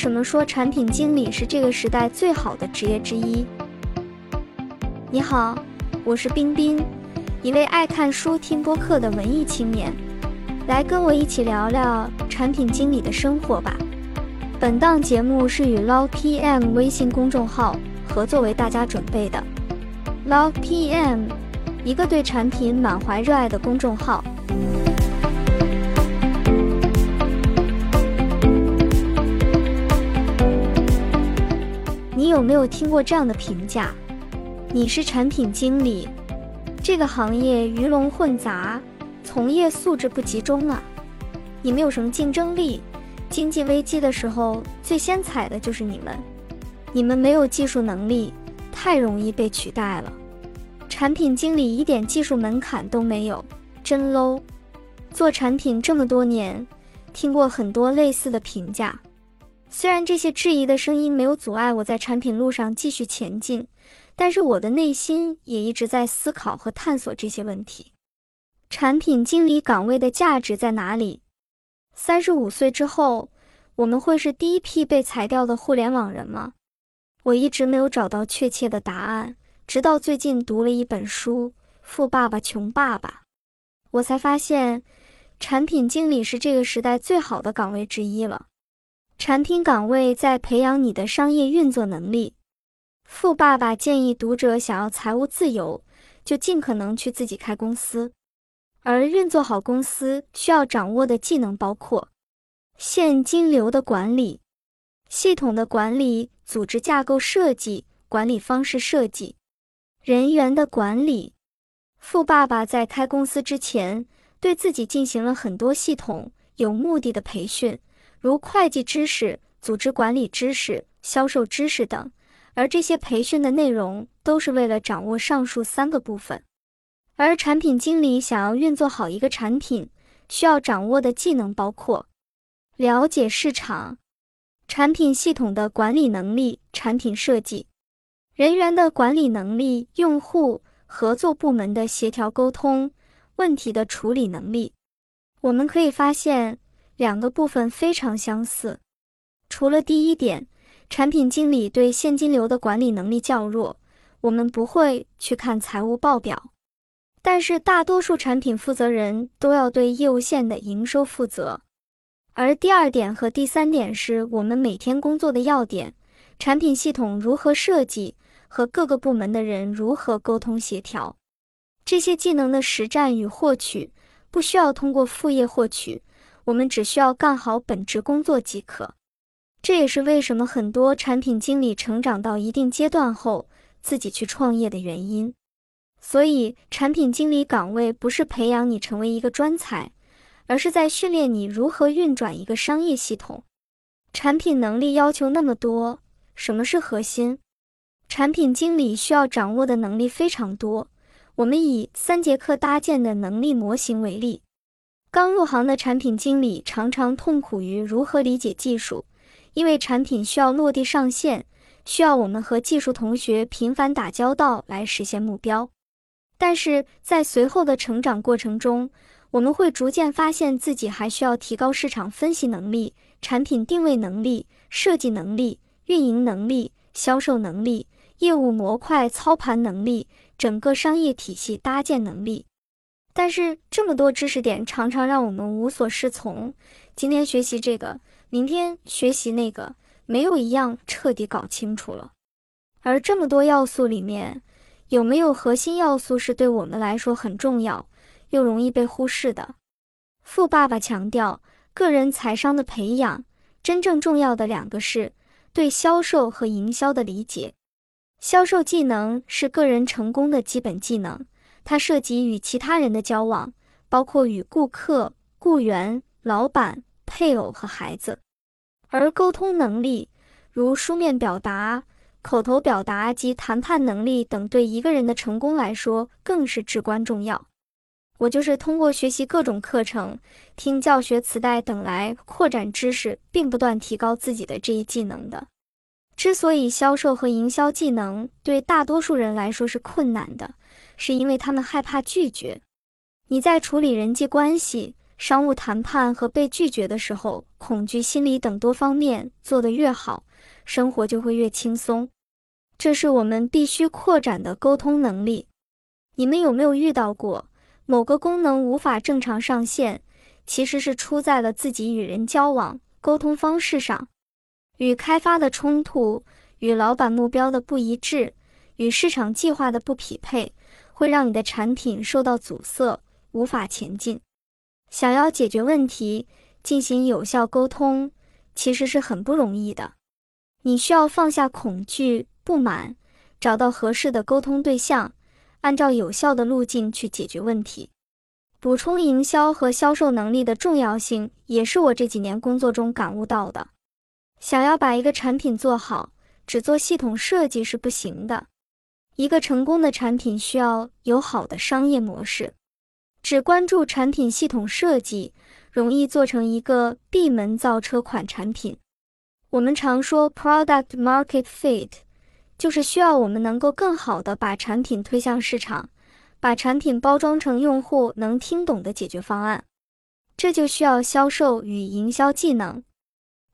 什么说产品经理是这个时代最好的职业之一？你好，我是冰冰，一位爱看书、听播客的文艺青年，来跟我一起聊聊产品经理的生活吧。本档节目是与 Log PM 微信公众号合作为大家准备的。Log PM，一个对产品满怀热爱的公众号。有没有听过这样的评价？你是产品经理，这个行业鱼龙混杂，从业素质不集中啊！你没有什么竞争力，经济危机的时候最先踩的就是你们。你们没有技术能力，太容易被取代了。产品经理一点技术门槛都没有，真 low。做产品这么多年，听过很多类似的评价。虽然这些质疑的声音没有阻碍我在产品路上继续前进，但是我的内心也一直在思考和探索这些问题。产品经理岗位的价值在哪里？三十五岁之后，我们会是第一批被裁掉的互联网人吗？我一直没有找到确切的答案，直到最近读了一本书《富爸爸穷爸爸》，我才发现，产品经理是这个时代最好的岗位之一了。产品岗位在培养你的商业运作能力。富爸爸建议读者想要财务自由，就尽可能去自己开公司。而运作好公司需要掌握的技能包括现金流的管理、系统的管理、组织架构设计、管理方式设计、人员的管理。富爸爸在开公司之前，对自己进行了很多系统、有目的的培训。如会计知识、组织管理知识、销售知识等，而这些培训的内容都是为了掌握上述三个部分。而产品经理想要运作好一个产品，需要掌握的技能包括了解市场、产品系统的管理能力、产品设计、人员的管理能力、用户合作部门的协调沟通、问题的处理能力。我们可以发现。两个部分非常相似，除了第一点，产品经理对现金流的管理能力较弱，我们不会去看财务报表。但是大多数产品负责人都要对业务线的营收负责。而第二点和第三点是我们每天工作的要点：产品系统如何设计，和各个部门的人如何沟通协调。这些技能的实战与获取，不需要通过副业获取。我们只需要干好本职工作即可，这也是为什么很多产品经理成长到一定阶段后自己去创业的原因。所以，产品经理岗位不是培养你成为一个专才，而是在训练你如何运转一个商业系统。产品能力要求那么多，什么是核心？产品经理需要掌握的能力非常多。我们以三节课搭建的能力模型为例。刚入行的产品经理常常痛苦于如何理解技术，因为产品需要落地上线，需要我们和技术同学频繁打交道来实现目标。但是在随后的成长过程中，我们会逐渐发现自己还需要提高市场分析能力、产品定位能力、设计能力、运营能力、销售能力、业务模块操盘能力、整个商业体系搭建能力。但是这么多知识点常常让我们无所适从。今天学习这个，明天学习那个，没有一样彻底搞清楚了。而这么多要素里面，有没有核心要素是对我们来说很重要，又容易被忽视的？富爸爸强调，个人财商的培养，真正重要的两个是对销售和营销的理解。销售技能是个人成功的基本技能。它涉及与其他人的交往，包括与顾客、雇员、老板、配偶和孩子。而沟通能力，如书面表达、口头表达及谈判能力等，对一个人的成功来说更是至关重要。我就是通过学习各种课程、听教学磁带等来扩展知识，并不断提高自己的这一技能的。之所以销售和营销技能对大多数人来说是困难的，是因为他们害怕拒绝。你在处理人际关系、商务谈判和被拒绝的时候，恐惧心理等多方面做得越好，生活就会越轻松。这是我们必须扩展的沟通能力。你们有没有遇到过某个功能无法正常上线，其实是出在了自己与人交往沟通方式上，与开发的冲突，与老板目标的不一致，与市场计划的不匹配，会让你的产品受到阻塞，无法前进。想要解决问题，进行有效沟通，其实是很不容易的。你需要放下恐惧、不满，找到合适的沟通对象，按照有效的路径去解决问题。补充营销和销售能力的重要性，也是我这几年工作中感悟到的。想要把一个产品做好，只做系统设计是不行的。一个成功的产品需要有好的商业模式。只关注产品系统设计，容易做成一个闭门造车款产品。我们常说 product market fit，就是需要我们能够更好的把产品推向市场，把产品包装成用户能听懂的解决方案。这就需要销售与营销技能。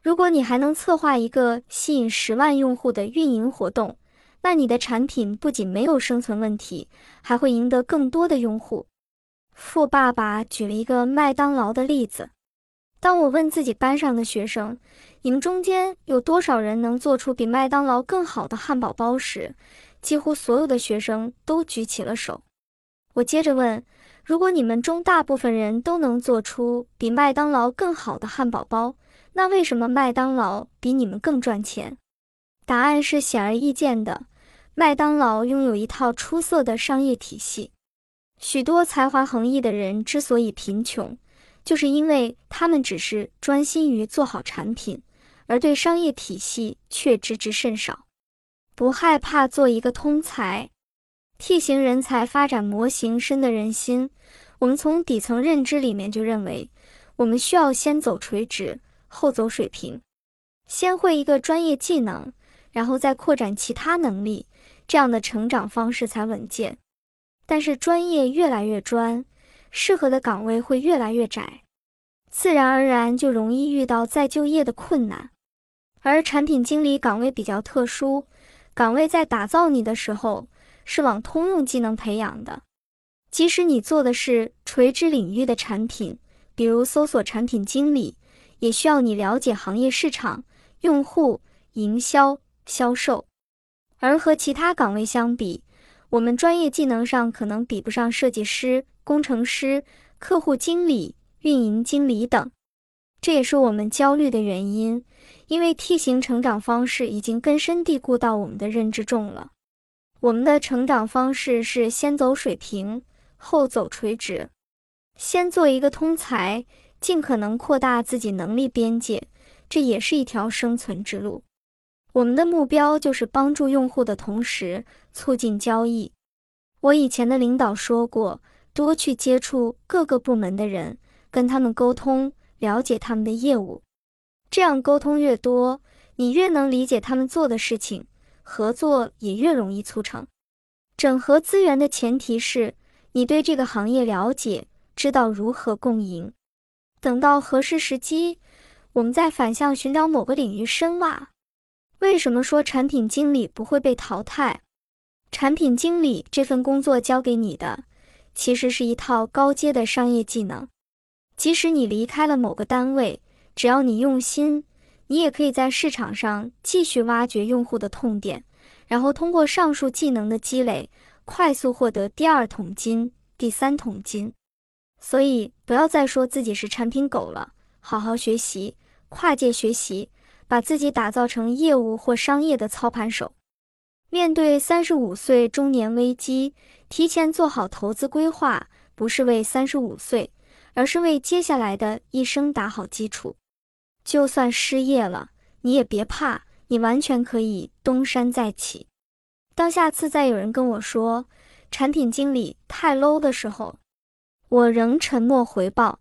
如果你还能策划一个吸引十万用户的运营活动，那你的产品不仅没有生存问题，还会赢得更多的用户。富爸爸举了一个麦当劳的例子。当我问自己班上的学生：“你们中间有多少人能做出比麦当劳更好的汉堡包？”时，几乎所有的学生都举起了手。我接着问：“如果你们中大部分人都能做出比麦当劳更好的汉堡包，那为什么麦当劳比你们更赚钱？”答案是显而易见的：麦当劳拥有一套出色的商业体系。许多才华横溢的人之所以贫穷，就是因为他们只是专心于做好产品，而对商业体系却知之甚少。不害怕做一个通才，T 型人才发展模型深得人心。我们从底层认知里面就认为，我们需要先走垂直，后走水平，先会一个专业技能，然后再扩展其他能力，这样的成长方式才稳健。但是专业越来越专，适合的岗位会越来越窄，自然而然就容易遇到再就业的困难。而产品经理岗位比较特殊，岗位在打造你的时候是往通用技能培养的，即使你做的是垂直领域的产品，比如搜索产品经理，也需要你了解行业市场、用户、营销、销售。而和其他岗位相比，我们专业技能上可能比不上设计师、工程师、客户经理、运营经理等，这也是我们焦虑的原因。因为 T 型成长方式已经根深蒂固到我们的认知中了。我们的成长方式是先走水平，后走垂直，先做一个通才，尽可能扩大自己能力边界，这也是一条生存之路。我们的目标就是帮助用户的同时促进交易。我以前的领导说过，多去接触各个部门的人，跟他们沟通，了解他们的业务。这样沟通越多，你越能理解他们做的事情，合作也越容易促成。整合资源的前提是你对这个行业了解，知道如何共赢。等到合适时机，我们再反向寻找某个领域深挖。为什么说产品经理不会被淘汰？产品经理这份工作交给你的，其实是一套高阶的商业技能。即使你离开了某个单位，只要你用心，你也可以在市场上继续挖掘用户的痛点，然后通过上述技能的积累，快速获得第二桶金、第三桶金。所以，不要再说自己是产品狗了，好好学习，跨界学习。把自己打造成业务或商业的操盘手。面对三十五岁中年危机，提前做好投资规划，不是为三十五岁，而是为接下来的一生打好基础。就算失业了，你也别怕，你完全可以东山再起。当下次再有人跟我说产品经理太 low 的时候，我仍沉默回报。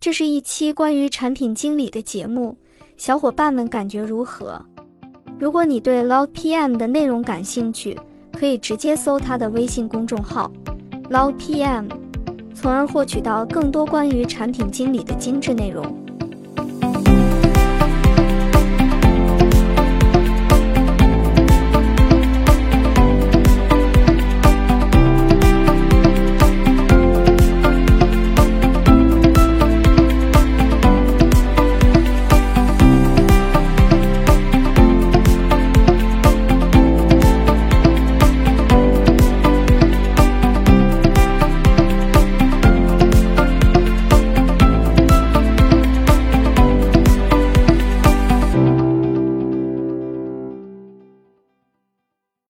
这是一期关于产品经理的节目。小伙伴们感觉如何？如果你对 Log PM 的内容感兴趣，可以直接搜他的微信公众号 Log PM，从而获取到更多关于产品经理的精致内容。